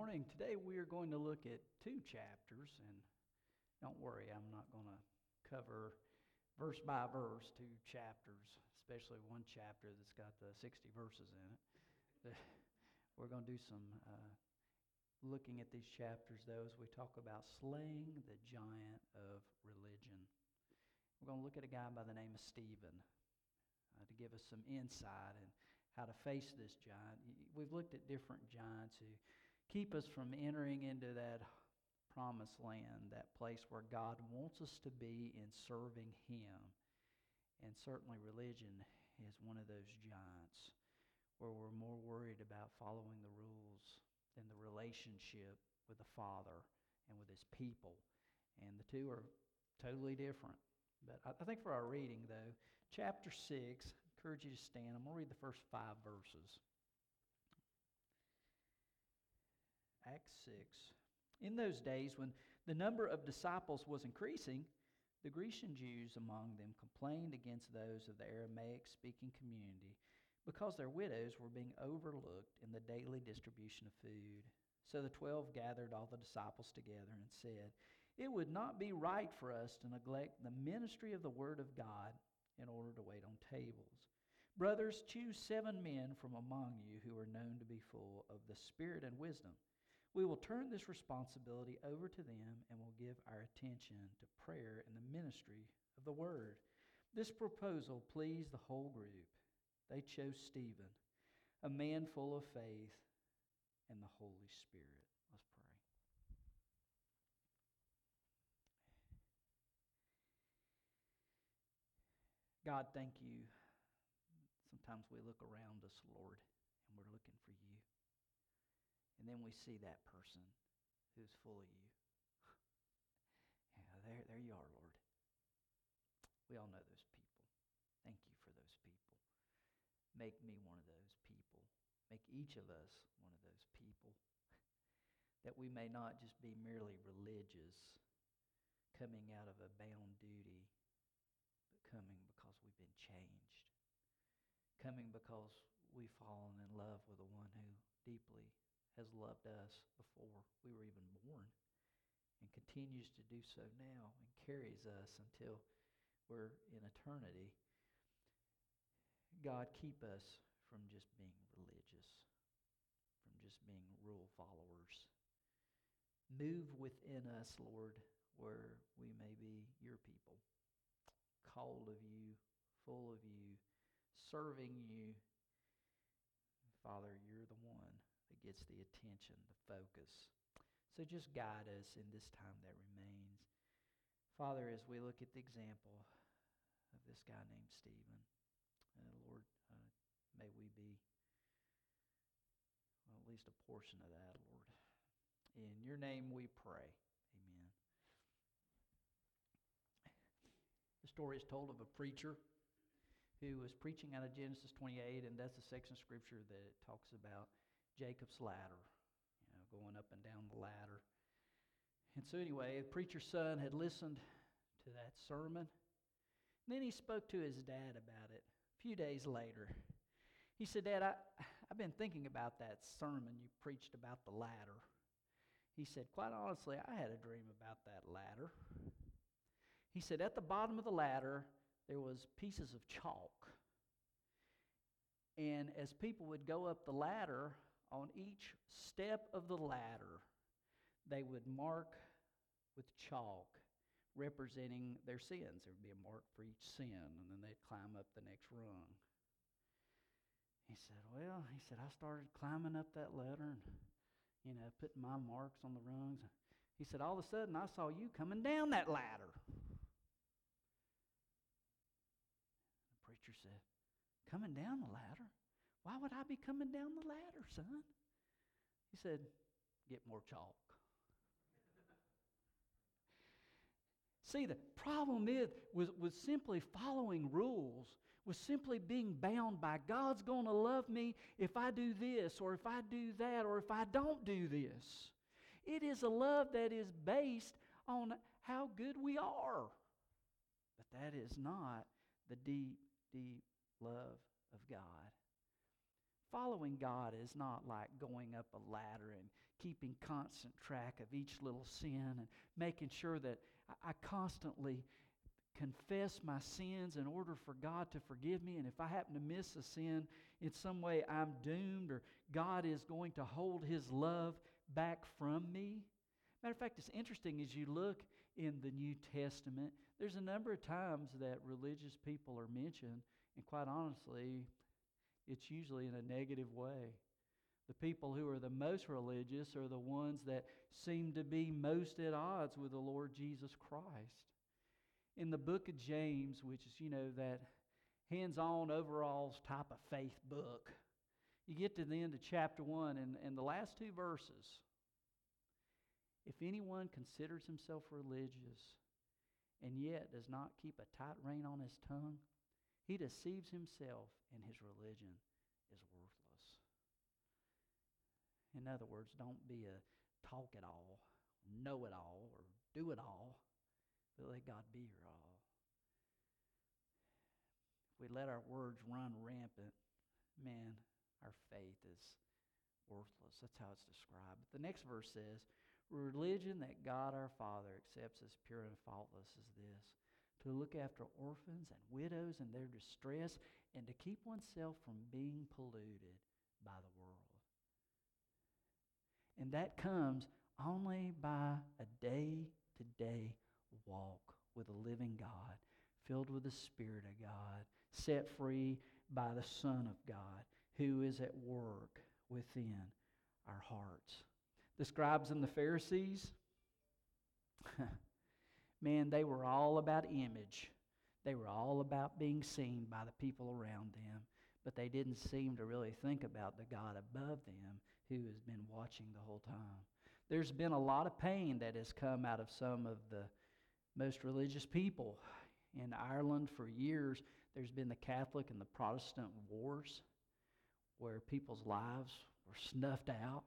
morning. Today we are going to look at two chapters, and don't worry, I'm not going to cover verse by verse two chapters, especially one chapter that's got the 60 verses in it. We're going to do some uh, looking at these chapters, though, as we talk about slaying the giant of religion. We're going to look at a guy by the name of Stephen uh, to give us some insight and how to face this giant. We've looked at different giants who keep us from entering into that promised land, that place where God wants us to be in serving Him. And certainly, religion is one of those giants where we're more worried about following the rules than the relationship with the Father and with His people. And the two are totally different. But I think for our reading, though, chapter 6, I encourage you to stand. I'm going to read the first five verses. Acts 6. In those days, when the number of disciples was increasing, the Grecian Jews among them complained against those of the Aramaic speaking community because their widows were being overlooked in the daily distribution of food. So the twelve gathered all the disciples together and said, It would not be right for us to neglect the ministry of the Word of God in order to wait on tables. Brothers, choose seven men from among you who are known to be full of the Spirit and wisdom we will turn this responsibility over to them and will give our attention to prayer and the ministry of the word. This proposal pleased the whole group. They chose Stephen, a man full of faith and the Holy Spirit. Let's pray. God, thank you. Sometimes we look around us, Lord, and we're looking for you. And then we see that person who's full of you. yeah, there, there you are, Lord. We all know those people. Thank you for those people. Make me one of those people. Make each of us one of those people. that we may not just be merely religious, coming out of a bound duty, but coming because we've been changed. Coming because we've fallen in love with the one who deeply has loved us before we were even born and continues to do so now and carries us until we're in eternity. God, keep us from just being religious, from just being rule followers. Move within us, Lord, where we may be your people, called of you, full of you, serving you. Father, that gets the attention, the focus. So just guide us in this time that remains. Father, as we look at the example of this guy named Stephen, uh, Lord, uh, may we be well, at least a portion of that, Lord. In your name we pray. Amen. The story is told of a preacher who was preaching out of Genesis 28, and that's a section of scripture that talks about Jacob's ladder, you know, going up and down the ladder. And so, anyway, the preacher's son had listened to that sermon. And then he spoke to his dad about it a few days later. He said, Dad, I, I've been thinking about that sermon you preached about the ladder. He said, Quite honestly, I had a dream about that ladder. He said, At the bottom of the ladder, there was pieces of chalk. And as people would go up the ladder, on each step of the ladder, they would mark with chalk representing their sins. There would be a mark for each sin, and then they'd climb up the next rung. He said, Well, he said, I started climbing up that ladder and, you know, putting my marks on the rungs. He said, All of a sudden, I saw you coming down that ladder. The preacher said, Coming down the ladder? Why would I be coming down the ladder, son? He said, Get more chalk. See, the problem is with, with simply following rules, with simply being bound by God's going to love me if I do this, or if I do that, or if I don't do this. It is a love that is based on how good we are. But that is not the deep, deep love of God. Following God is not like going up a ladder and keeping constant track of each little sin and making sure that I, constantly confess my sins in order for God to forgive me. And if I happen to miss a sin in some way, I'm doomed or God is going to hold his love back from me. Matter of fact, it's interesting as you look in the New Testament, there's a number of times that religious people are mentioned, and quite honestly, it's usually in a negative way. The people who are the most religious are the ones that seem to be most at odds with the Lord Jesus Christ in the book of James, which is, you know, that hands on overalls type of faith book, you get to the end of chapter 1 and, and the last two verses. If anyone considers himself religious and yet does not keep a tight rein on his tongue, he deceives himself and his religion is worthless. In other words, don't be a talk it all, know it all, or do it all but let God be your all. If we let our words run rampant, man, our faith is worthless. That's how it's described. The next verse says, Religion that God our Father accepts as pure and faultless is this to look after orphans and widows in their distress and to keep oneself from being polluted by the world. And that comes only by a day to day walk with a living God, filled with the Spirit of God, set free by the Son of God, who is at work within our hearts. The scribes and the Pharisees, man, they were all about image. They were all about being seen by the people around them, but they didn't seem to really think about the God above them who has been watching the whole time. There's been a lot of pain that has come out of some of the most religious people. In Ireland, for years, there's been the Catholic and the Protestant wars where people's lives were snuffed out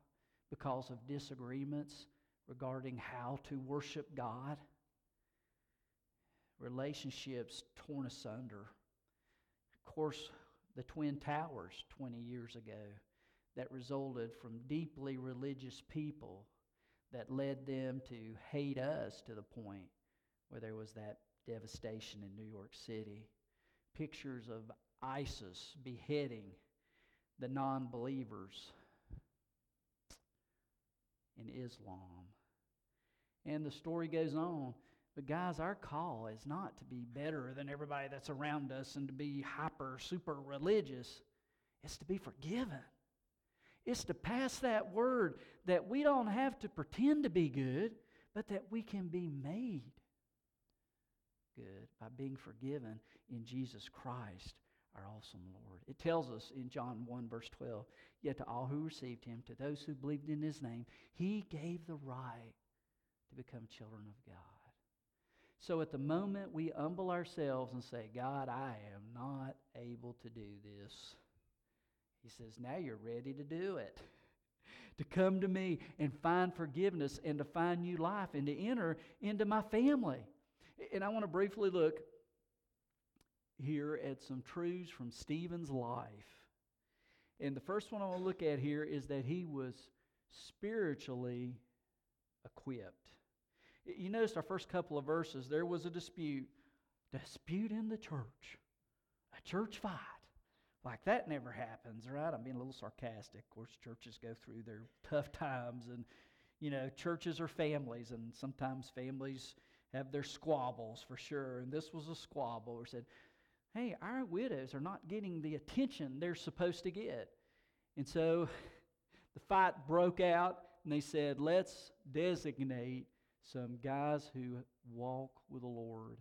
because of disagreements regarding how to worship God. Relationships torn asunder. Of course, the Twin Towers 20 years ago that resulted from deeply religious people that led them to hate us to the point where there was that devastation in New York City. Pictures of ISIS beheading the non believers in Islam. And the story goes on. But, guys, our call is not to be better than everybody that's around us and to be hyper, super religious. It's to be forgiven. It's to pass that word that we don't have to pretend to be good, but that we can be made good by being forgiven in Jesus Christ, our awesome Lord. It tells us in John 1, verse 12, Yet to all who received him, to those who believed in his name, he gave the right to become children of God. So at the moment we humble ourselves and say, God, I am not able to do this, he says, Now you're ready to do it. To come to me and find forgiveness and to find new life and to enter into my family. And I want to briefly look here at some truths from Stephen's life. And the first one I want to look at here is that he was spiritually equipped. You noticed our first couple of verses, there was a dispute. Dispute in the church, a church fight. Like that never happens, right? I'm being a little sarcastic. Of course, churches go through their tough times, and, you know, churches are families, and sometimes families have their squabbles for sure. And this was a squabble where said, hey, our widows are not getting the attention they're supposed to get. And so the fight broke out, and they said, let's designate some guys who walk with the Lord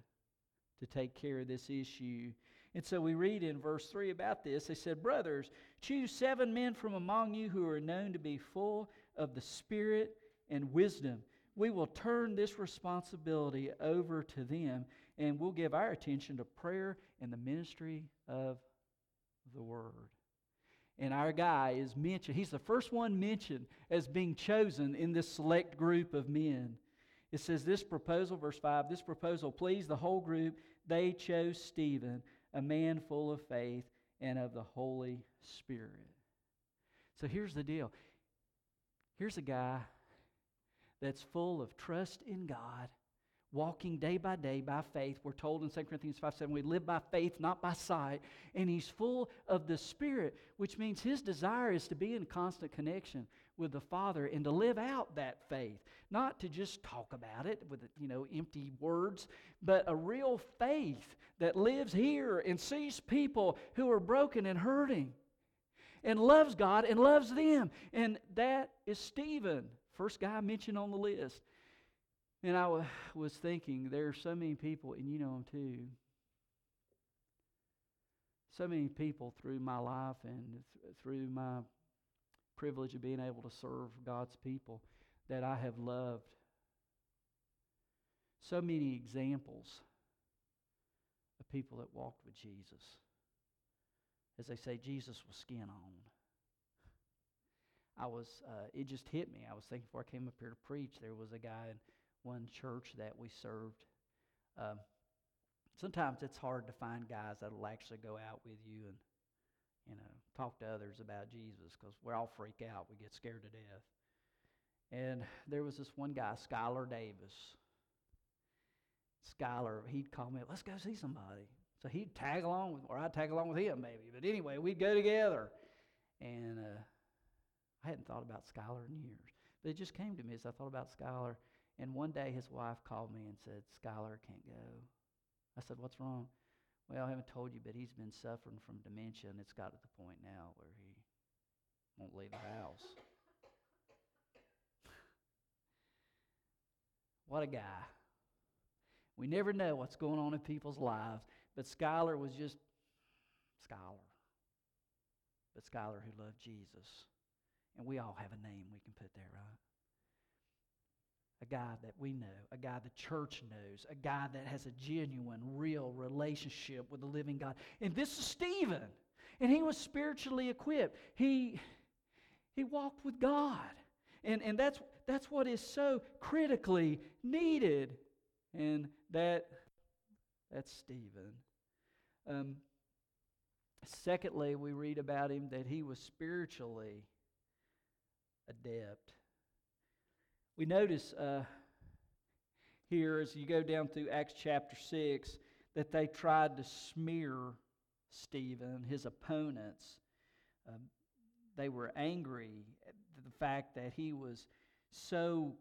to take care of this issue. And so we read in verse 3 about this. They said, Brothers, choose seven men from among you who are known to be full of the Spirit and wisdom we will turn this responsibility over to them and we'll give our attention to prayer and the ministry of the Word. And our guy is mentioned, he's the first one mentioned as being chosen in this select group of men. It says this proposal, verse 5, this proposal pleased the whole group. They chose Stephen, a man full of faith and of the Holy Spirit. So here's the deal Here's a guy that's full of trust in God, walking day by day by faith. We're told in 2 Corinthians 5 7, we live by faith, not by sight. And he's full of the Spirit, which means his desire is to be in constant connection with the Father and to live out that faith. Not to just talk about it with, you know, empty words, but a real faith that lives here and sees people who are broken and hurting and loves God and loves them. And that is Stephen, first guy mentioned on the list. And I w- was thinking, there are so many people, and you know them too. So many people through my life and th- through my privilege of being able to serve God's people that I have loved. So many examples of people that walked with Jesus as they say, Jesus was skin on. I was, uh, it just hit me. I was thinking before I came up here to preach, there was a guy in one church that we served. Um, sometimes it's hard to find guys that will actually go out with you and, you know, talk to others about Jesus because we all freak out. We get scared to death. And there was this one guy, Skylar Davis. Skylar, he'd call me, let's go see somebody. So he'd tag along with, or I'd tag along with him maybe. But anyway, we'd go together. And uh, I hadn't thought about Skylar in years. But it just came to me as I thought about Skylar. And one day his wife called me and said, Skylar can't go. I said, What's wrong? Well, I haven't told you, but he's been suffering from dementia, and it's got to the point now where he won't leave the house. what a guy. We never know what's going on in people's lives. But Skylar was just Skylar. But Skylar who loved Jesus. And we all have a name we can put there, right? A guy that we know, a guy the church knows, a guy that has a genuine, real relationship with the living God. And this is Stephen. And he was spiritually equipped. He, he walked with God. And, and that's, that's what is so critically needed. And that that's Stephen. Um, secondly, we read about him that he was spiritually adept. We notice uh, here as you go down through Acts chapter 6 that they tried to smear Stephen, his opponents. Um, they were angry at the fact that he was so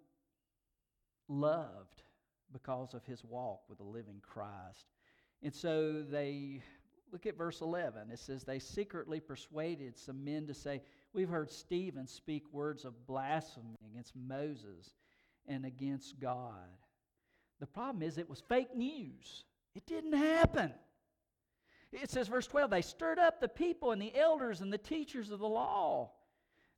loved because of his walk with the living Christ. And so they, look at verse 11. It says, They secretly persuaded some men to say, We've heard Stephen speak words of blasphemy against Moses and against God. The problem is, it was fake news. It didn't happen. It says, verse 12, they stirred up the people and the elders and the teachers of the law.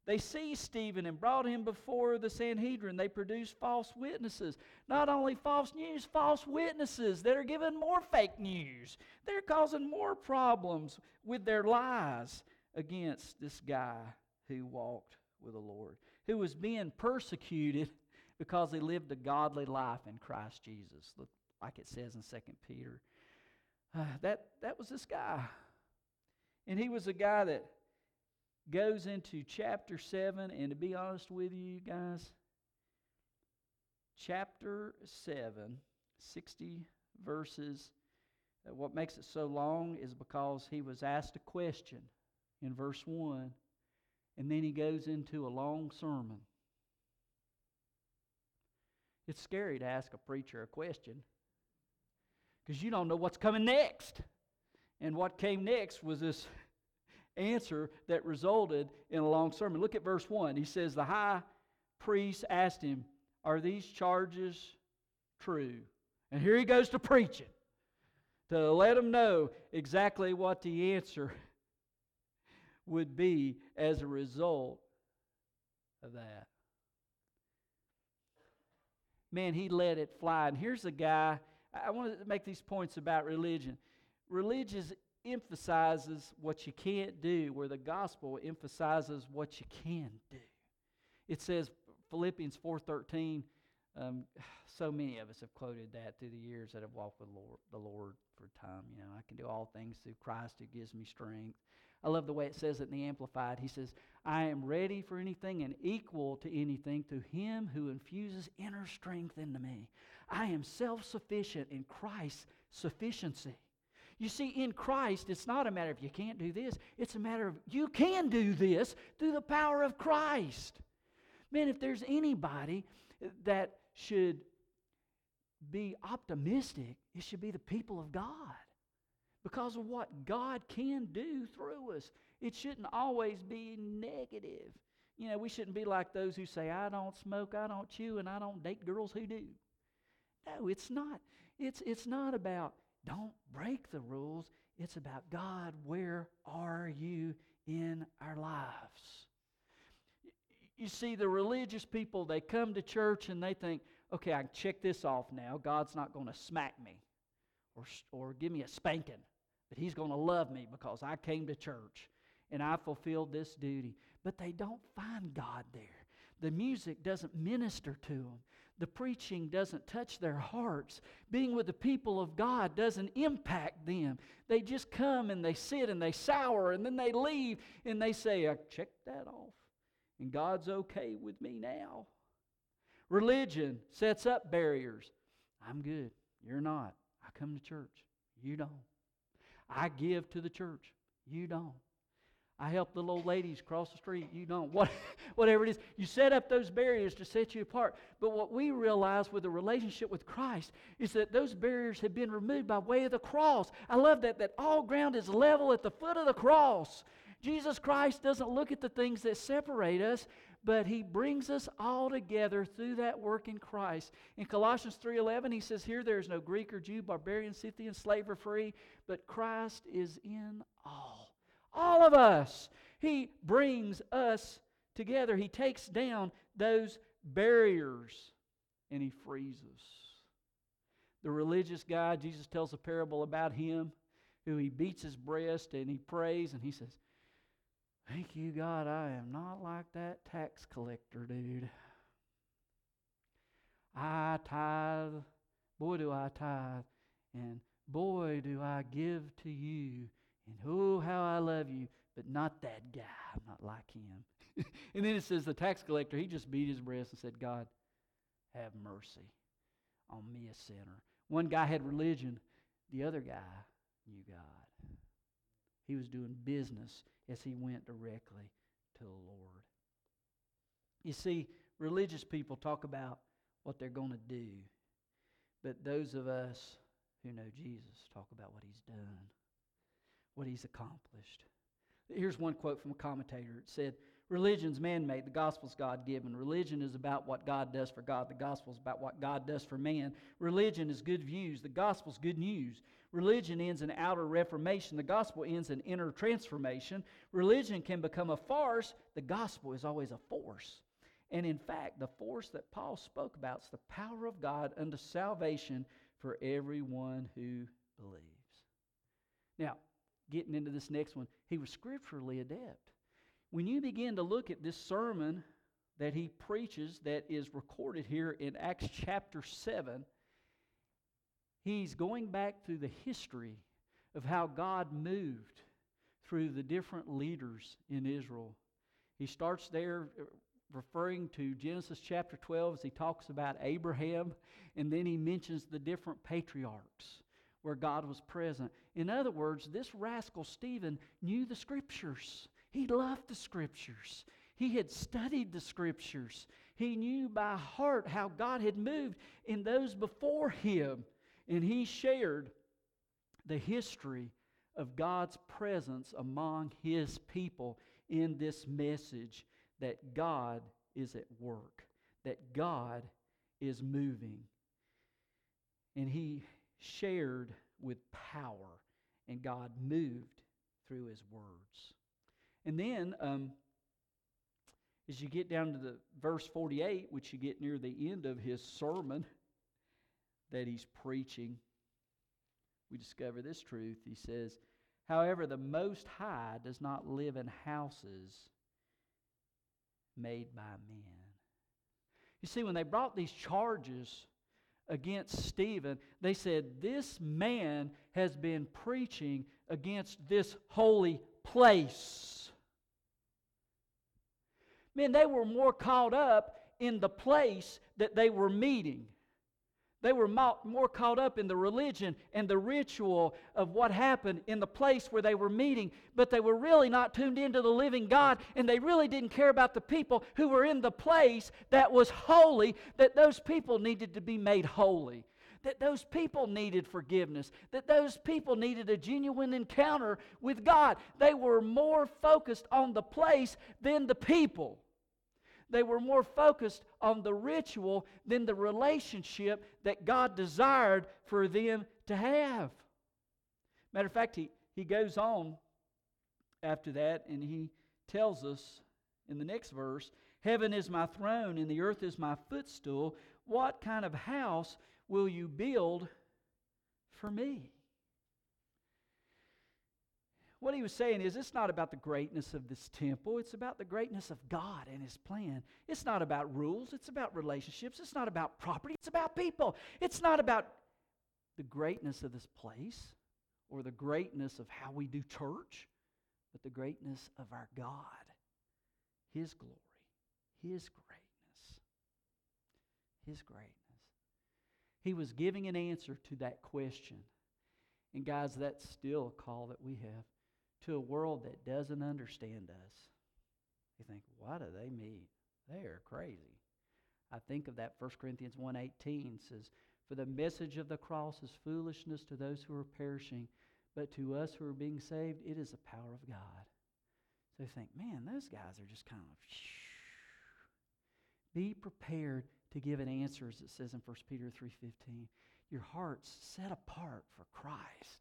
They seized Stephen and brought him before the Sanhedrin. They produced false witnesses. Not only false news, false witnesses that are giving more fake news. They're causing more problems with their lies against this guy who walked with the Lord, who was being persecuted because he lived a godly life in Christ Jesus, like it says in 2 Peter. Uh, that, that was this guy. And he was a guy that goes into chapter 7, and to be honest with you guys, chapter 7, 60 verses. Uh, what makes it so long is because he was asked a question in verse 1, and then he goes into a long sermon. It's scary to ask a preacher a question because you don't know what's coming next. And what came next was this answer that resulted in a long sermon. Look at verse 1. He says, The high priest asked him, Are these charges true? And here he goes to preaching to let him know exactly what the answer would be as a result of that. Man, he let it fly. And here's a guy, I want to make these points about religion. Religion emphasizes what you can't do, where the gospel emphasizes what you can do. It says Philippians 4:13. Um, so many of us have quoted that through the years that have walked with Lord, the Lord for time. You know, I can do all things through Christ who gives me strength. I love the way it says it in the Amplified. He says, I am ready for anything and equal to anything through him who infuses inner strength into me. I am self sufficient in Christ's sufficiency. You see, in Christ, it's not a matter of you can't do this, it's a matter of you can do this through the power of Christ. Man, if there's anybody that should be optimistic, it should be the people of God because of what God can do through us. It shouldn't always be negative. You know, we shouldn't be like those who say, I don't smoke, I don't chew, and I don't date girls who do. No, it's not. It's, it's not about don't break the rules. It's about God, where are you in our lives? You see, the religious people, they come to church and they think, okay, I can check this off now. God's not going to smack me or, or give me a spanking, but He's going to love me because I came to church and I fulfilled this duty. But they don't find God there. The music doesn't minister to them. The preaching doesn't touch their hearts. Being with the people of God doesn't impact them. They just come and they sit and they sour and then they leave and they say, uh, I checked that off. And God's okay with me now. Religion sets up barriers. I'm good. You're not. I come to church. You don't. I give to the church. You don't. I help the little ladies cross the street. You don't. What, whatever it is. You set up those barriers to set you apart. But what we realize with the relationship with Christ is that those barriers have been removed by way of the cross. I love that, that all ground is level at the foot of the cross. Jesus Christ doesn't look at the things that separate us, but he brings us all together through that work in Christ. In Colossians 3:11 he says here there is no Greek or Jew, barbarian, Scythian, slave or free, but Christ is in all. All of us. He brings us together. He takes down those barriers and he frees us. The religious guy, Jesus tells a parable about him who he beats his breast and he prays and he says, Thank you, God, I am not like that tax collector dude. I tithe, boy, do I tithe, and boy, do I give to you, and oh, how I love you, but not that guy. I'm not like him. and then it says the tax collector, he just beat his breast and said, God, have mercy on me, a sinner. One guy had religion, the other guy knew God. He was doing business as he went directly to the Lord. You see, religious people talk about what they're going to do, but those of us who know Jesus talk about what he's done, what he's accomplished. Here's one quote from a commentator. It said, Religion's man made, the gospel's God given. Religion is about what God does for God, the gospel's about what God does for man. Religion is good views, the gospel's good news. Religion ends in outer reformation, the gospel ends in inner transformation. Religion can become a farce, the gospel is always a force. And in fact, the force that Paul spoke about is the power of God unto salvation for everyone who believes. Now, getting into this next one, he was scripturally adept. When you begin to look at this sermon that he preaches that is recorded here in Acts chapter 7, he's going back through the history of how God moved through the different leaders in Israel. He starts there uh, referring to Genesis chapter 12 as he talks about Abraham, and then he mentions the different patriarchs where God was present. In other words, this rascal Stephen knew the scriptures. He loved the scriptures. He had studied the scriptures. He knew by heart how God had moved in those before him. And he shared the history of God's presence among his people in this message that God is at work, that God is moving. And he shared with power, and God moved through his words. And then, um, as you get down to the verse 48, which you get near the end of his sermon that he's preaching, we discover this truth. He says, However, the Most High does not live in houses made by men. You see, when they brought these charges against Stephen, they said, This man has been preaching against this holy place. Man, they were more caught up in the place that they were meeting. They were more caught up in the religion and the ritual of what happened in the place where they were meeting, but they were really not tuned into the living God, and they really didn't care about the people who were in the place that was holy, that those people needed to be made holy, that those people needed forgiveness, that those people needed a genuine encounter with God. They were more focused on the place than the people. They were more focused on the ritual than the relationship that God desired for them to have. Matter of fact, he, he goes on after that and he tells us in the next verse Heaven is my throne and the earth is my footstool. What kind of house will you build for me? What he was saying is it's not about the greatness of this temple, it's about the greatness of God and his plan. It's not about rules, it's about relationships, it's not about property, it's about people. It's not about the greatness of this place or the greatness of how we do church, but the greatness of our God, his glory, his greatness. His greatness. He was giving an answer to that question. And, guys, that's still a call that we have to a world that doesn't understand us. You think, why do they meet? They are crazy. I think of that 1 Corinthians 1.18 says, For the message of the cross is foolishness to those who are perishing, but to us who are being saved, it is the power of God. So you think, man, those guys are just kind of shh. Be prepared to give an answer, as it says in 1 Peter 3.15. Your heart's set apart for Christ,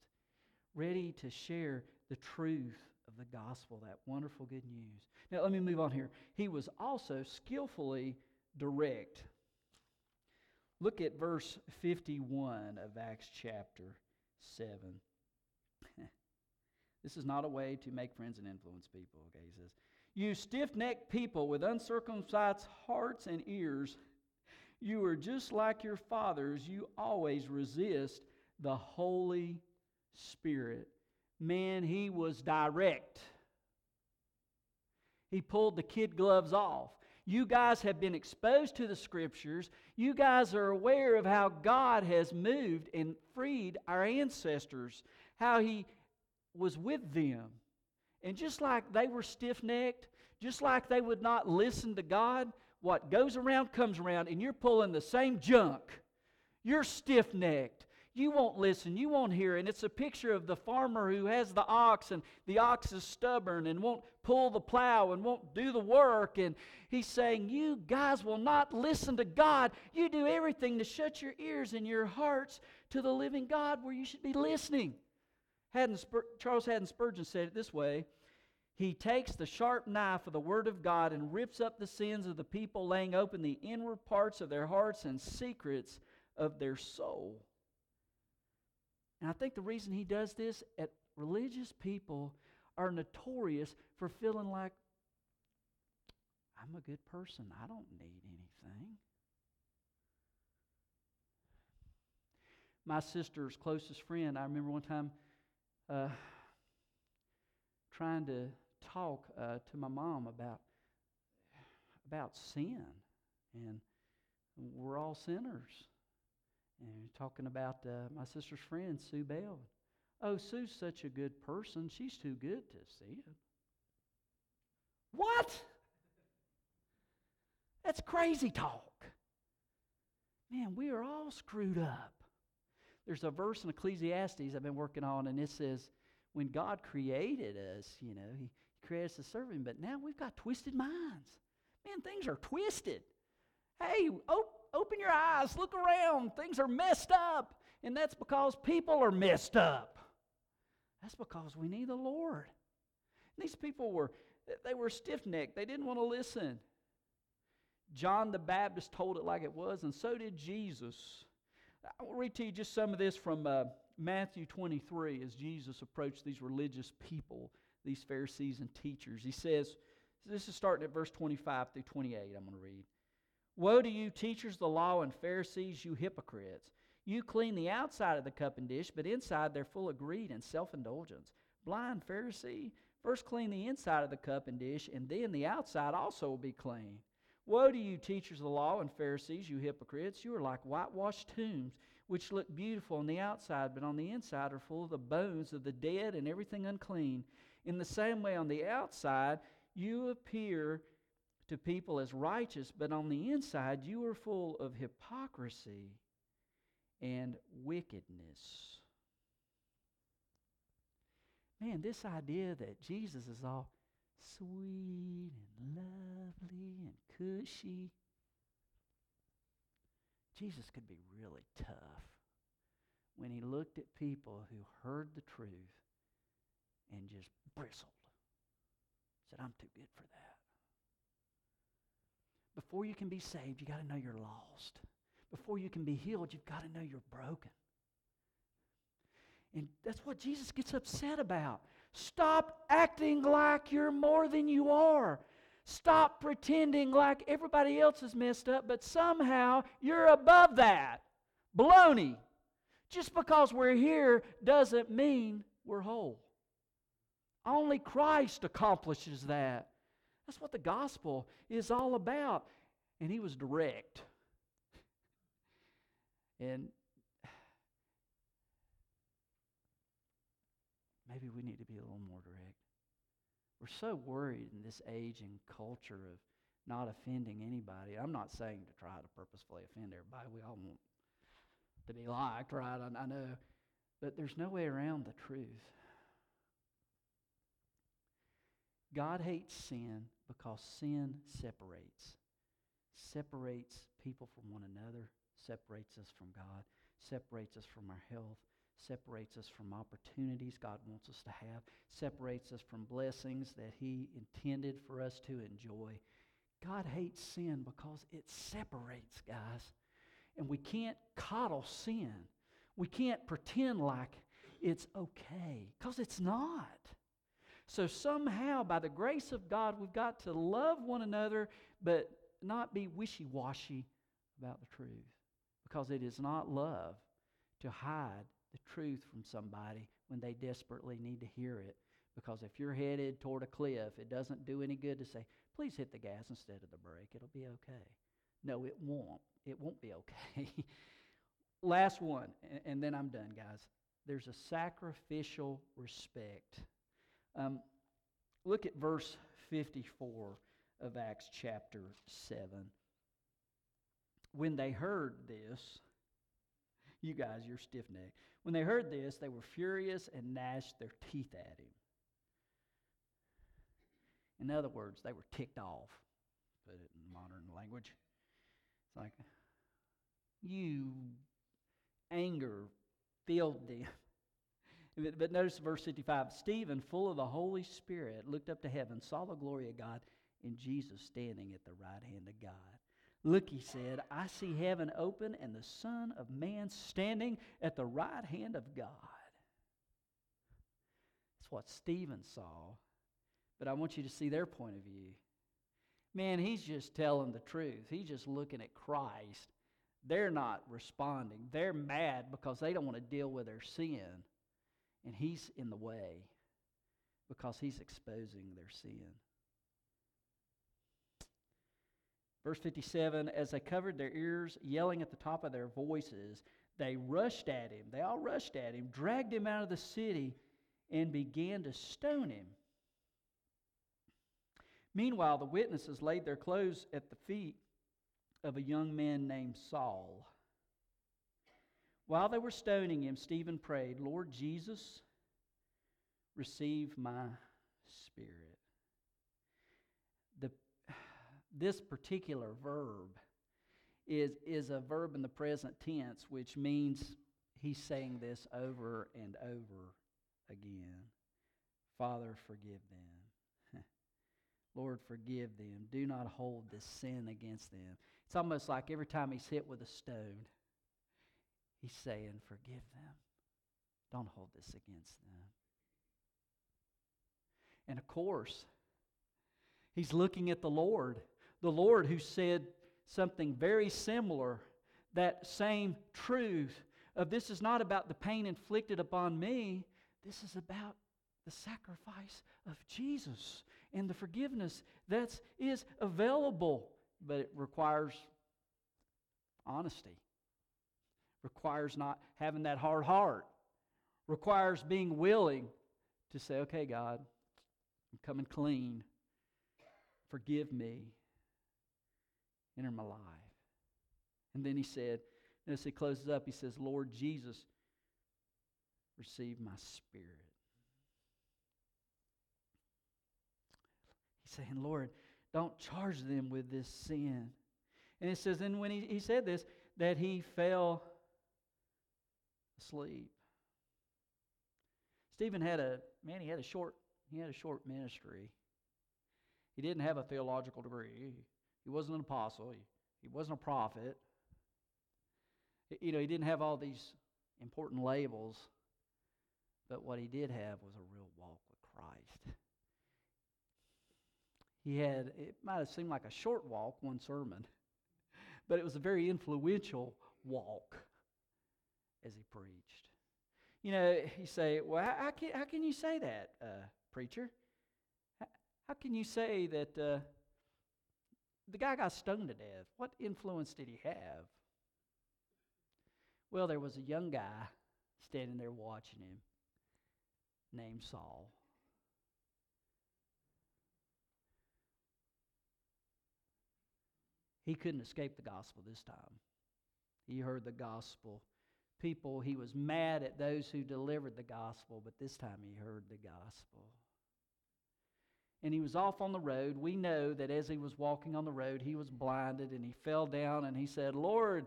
ready to share the truth of the gospel, that wonderful good news. Now, let me move on here. He was also skillfully direct. Look at verse 51 of Acts chapter 7. this is not a way to make friends and influence people, okay? He says, You stiff necked people with uncircumcised hearts and ears, you are just like your fathers. You always resist the Holy Spirit man, he was direct. He pulled the kid gloves off. You guys have been exposed to the scriptures. You guys are aware of how God has moved and freed our ancestors, how He was with them. And just like they were stiff necked, just like they would not listen to God, what goes around comes around, and you're pulling the same junk. You're stiff necked you won't listen, you won't hear. And it's a picture of the farmer who has the ox, and the ox is stubborn and won't pull the plow and won't do the work. And he's saying, You guys will not listen to God. You do everything to shut your ears and your hearts to the living God where you should be listening. Haddon Spur- Charles Haddon Spurgeon said it this way He takes the sharp knife of the Word of God and rips up the sins of the people, laying open the inward parts of their hearts and secrets of their soul. And I think the reason he does this at religious people are notorious for feeling like I'm a good person. I don't need anything. My sister's closest friend, I remember one time uh, trying to talk uh, to my mom about about sin, and we're all sinners. And talking about uh, my sister's friend, Sue Bell. Oh, Sue's such a good person. She's too good to see it. What? That's crazy talk. Man, we are all screwed up. There's a verse in Ecclesiastes I've been working on, and it says, when God created us, you know, He created us to serve Him, but now we've got twisted minds. Man, things are twisted. Hey, oh, open your eyes, look around. Things are messed up. And that's because people are messed up. That's because we need the Lord. And these people were they were stiff-necked. They didn't want to listen. John the Baptist told it like it was, and so did Jesus. I will read to you just some of this from uh, Matthew 23 as Jesus approached these religious people, these Pharisees and teachers. He says, this is starting at verse 25 through 28, I'm going to read. Woe to you, teachers of the law and Pharisees, you hypocrites! You clean the outside of the cup and dish, but inside they're full of greed and self indulgence. Blind Pharisee, First clean the inside of the cup and dish, and then the outside also will be clean. Woe to you, teachers of the law and Pharisees, you hypocrites! You are like whitewashed tombs, which look beautiful on the outside, but on the inside are full of the bones of the dead and everything unclean. In the same way, on the outside, you appear to people as righteous, but on the inside, you are full of hypocrisy and wickedness. Man, this idea that Jesus is all sweet and lovely and cushy. Jesus could be really tough when he looked at people who heard the truth and just bristled. Said, I'm too good for that. Before you can be saved, you got to know you're lost. Before you can be healed, you've got to know you're broken. And that's what Jesus gets upset about. Stop acting like you're more than you are. Stop pretending like everybody else is messed up, but somehow you're above that. Baloney. Just because we're here doesn't mean we're whole. Only Christ accomplishes that. That's what the gospel is all about. And he was direct. And maybe we need to be a little more direct. We're so worried in this age and culture of not offending anybody. I'm not saying to try to purposefully offend everybody. We all want to be liked, right? I, I know. But there's no way around the truth. God hates sin because sin separates. Separates people from one another, separates us from God, separates us from our health, separates us from opportunities God wants us to have, separates us from blessings that He intended for us to enjoy. God hates sin because it separates, guys. And we can't coddle sin. We can't pretend like it's okay because it's not. So, somehow, by the grace of God, we've got to love one another, but not be wishy washy about the truth because it is not love to hide the truth from somebody when they desperately need to hear it. Because if you're headed toward a cliff, it doesn't do any good to say, please hit the gas instead of the brake. It'll be okay. No, it won't. It won't be okay. Last one, and, and, then I'm done, guys. There's a sacrificial respect. Um, look at verse 54 of Acts chapter 7. When they heard this, you guys, you're stiff necked. When they heard this, they were furious and gnashed their teeth at him. In other words, they were ticked off, put it in modern language. It's like, you anger filled them. But notice verse 55 Stephen, full of the Holy Spirit, looked up to heaven, saw the glory of God, and Jesus standing at the right hand of God. Look, he said, I see heaven open and the Son of Man standing at the right hand of God. That's what Stephen saw. But I want you to see their point of view. Man, he's just telling the truth. He's just looking at Christ. They're not responding. They're mad because they don't want to deal with their sin. And he's in the way because he's exposing their sin. Verse 57 As they covered their ears, yelling at the top of their voices, they rushed at him. They all rushed at him, dragged him out of the city, and began to stone him. Meanwhile, the witnesses laid their clothes at the feet of a young man named Saul. While they were stoning him, Stephen prayed, Lord Jesus, receive my spirit The, this particular verb is, is a verb in the present tense, which means he's saying this over and over again. Father, forgive them. Lord, forgive them. Do not hold this sin against them. It's almost like every time he's hit with a stone, he's saying, Forgive them. Don't hold this against them. And of course, he's looking at the Lord the Lord who said something very similar, that same truth of this is not about the pain inflicted upon me, this is about the sacrifice of Jesus and the forgiveness that is available, but it requires honesty, requires not having that hard heart, requires being willing to say, okay, God, I'm coming clean. Forgive me. Enter my life. And then he said, as he closes up, he says, Lord Jesus, receive my spirit. He's saying, Lord, don't charge them with this sin. And it says, and when he, he said this, that he fell asleep. Stephen had a man, he had a short, he had a short ministry. He didn't have a theological degree. He wasn't an apostle. He, he wasn't a prophet. You know, he didn't have all these important labels, but what he did have was a real walk with Christ. He had, it might have seemed like a short walk, one sermon, but it was a very influential walk as he preached. You know, you say, well, how, how, can, how can you say that, uh, preacher? How, how, can you say that uh, the guy got stoned to death? What influence did he have? Well, there was a young guy standing there watching him named Saul. He couldn't escape the gospel this time. He heard the gospel. People, he was mad at those who delivered the gospel, but this time he heard the gospel. And he was off on the road. We know that as he was walking on the road, he was blinded and he fell down and he said, Lord,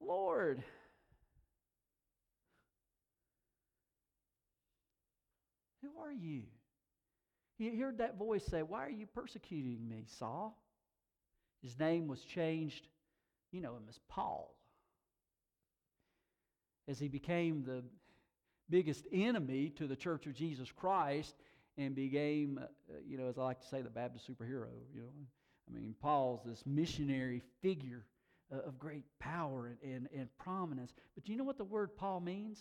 Lord, who are you? He heard that voice say, Why are you persecuting me, Saul? His name was changed, you know him as Paul. As he became the biggest enemy to the Church of Jesus Christ and became, uh, you know, as I like to say, the Baptist superhero, you know. I mean, Paul's this missionary figure uh, of great power and, and, and prominence. But do you know what the word Paul means?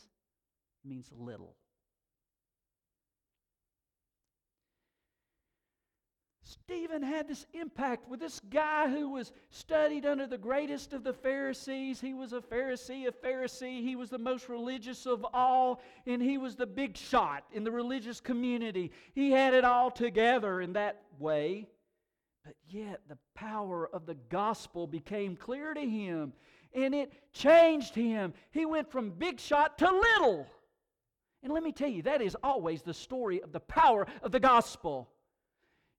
It means little. Stephen had this impact with this guy who was studied under the greatest of the Pharisees. He was a Pharisee, a Pharisee. He was the most religious of all, and he was the big shot in the religious community. He had it all together in that way. But yet, the power of the gospel became clear to him, and it changed him. He went from big shot to little. And let me tell you, that is always the story of the power of the gospel.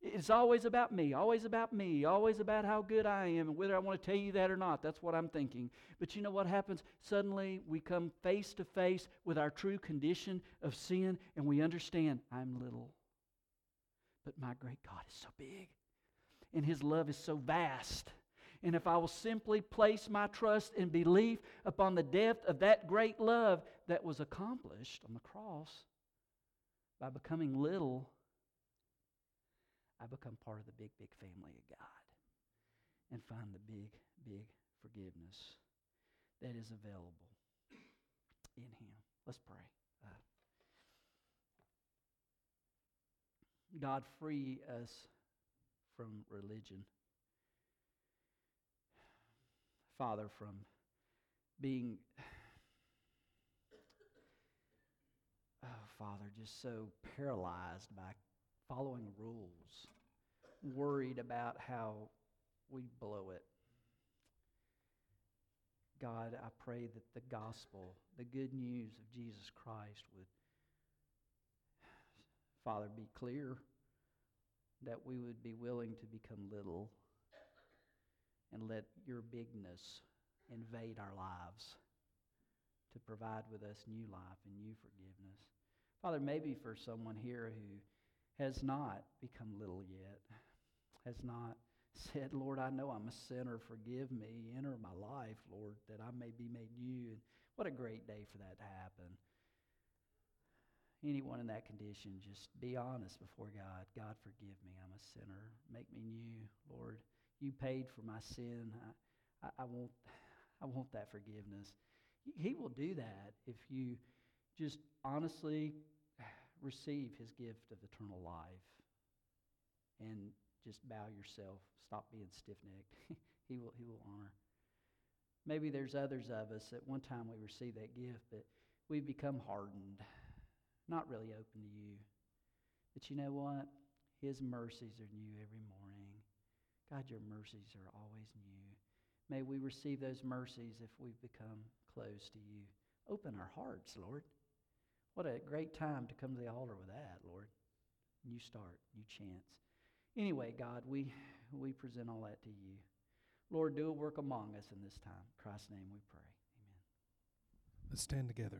It's always about me, always about me, always about how good I am, and whether I want to tell you that or not, that's what I'm thinking. But you know what happens? Suddenly we come face to face with our true condition of sin, and we understand I'm little. But my great God is so big, and His love is so vast. And if I will simply place my trust and belief upon the depth of that great love that was accomplished on the cross by becoming little I become part of the big, big family of God and find the big, big forgiveness that is available in Him. Let's pray. Uh, God, free us from religion. Father, from being, oh, Father, just so paralyzed by following rules, worried about how we blow it. God, I pray that the gospel, the good news of Jesus Christ would, Father, be clear, that we would be willing to become little and let your bigness invade our lives to provide with us new life and new forgiveness. Father, maybe for someone here who has not become little yet, has not said, Lord, I know I'm a sinner. Forgive me. Enter my life, Lord, that I may be made new. And what a great day for that to happen. Anyone in that condition, just be honest before God. God, forgive me. I'm a sinner. Make me new, Lord. You paid for my sin. I, I, I want, I want that forgiveness. He will do that if you just honestly receive his gift of eternal life and just bow yourself, stop being stiff necked. he, will, he will honor. Maybe there's others of us at one time we received that gift, but we've become hardened, not really open to you. But you know what? His mercies are new every morning. God, your mercies are always new. May we receive those mercies if we've become close to you. Open our hearts, Lord. What a great time to come to the altar with that, Lord. New start, new chance. Anyway, God, we, we present all that to you. Lord, do a work among us in this time. In Christ's name we pray. Amen. Let's stand together.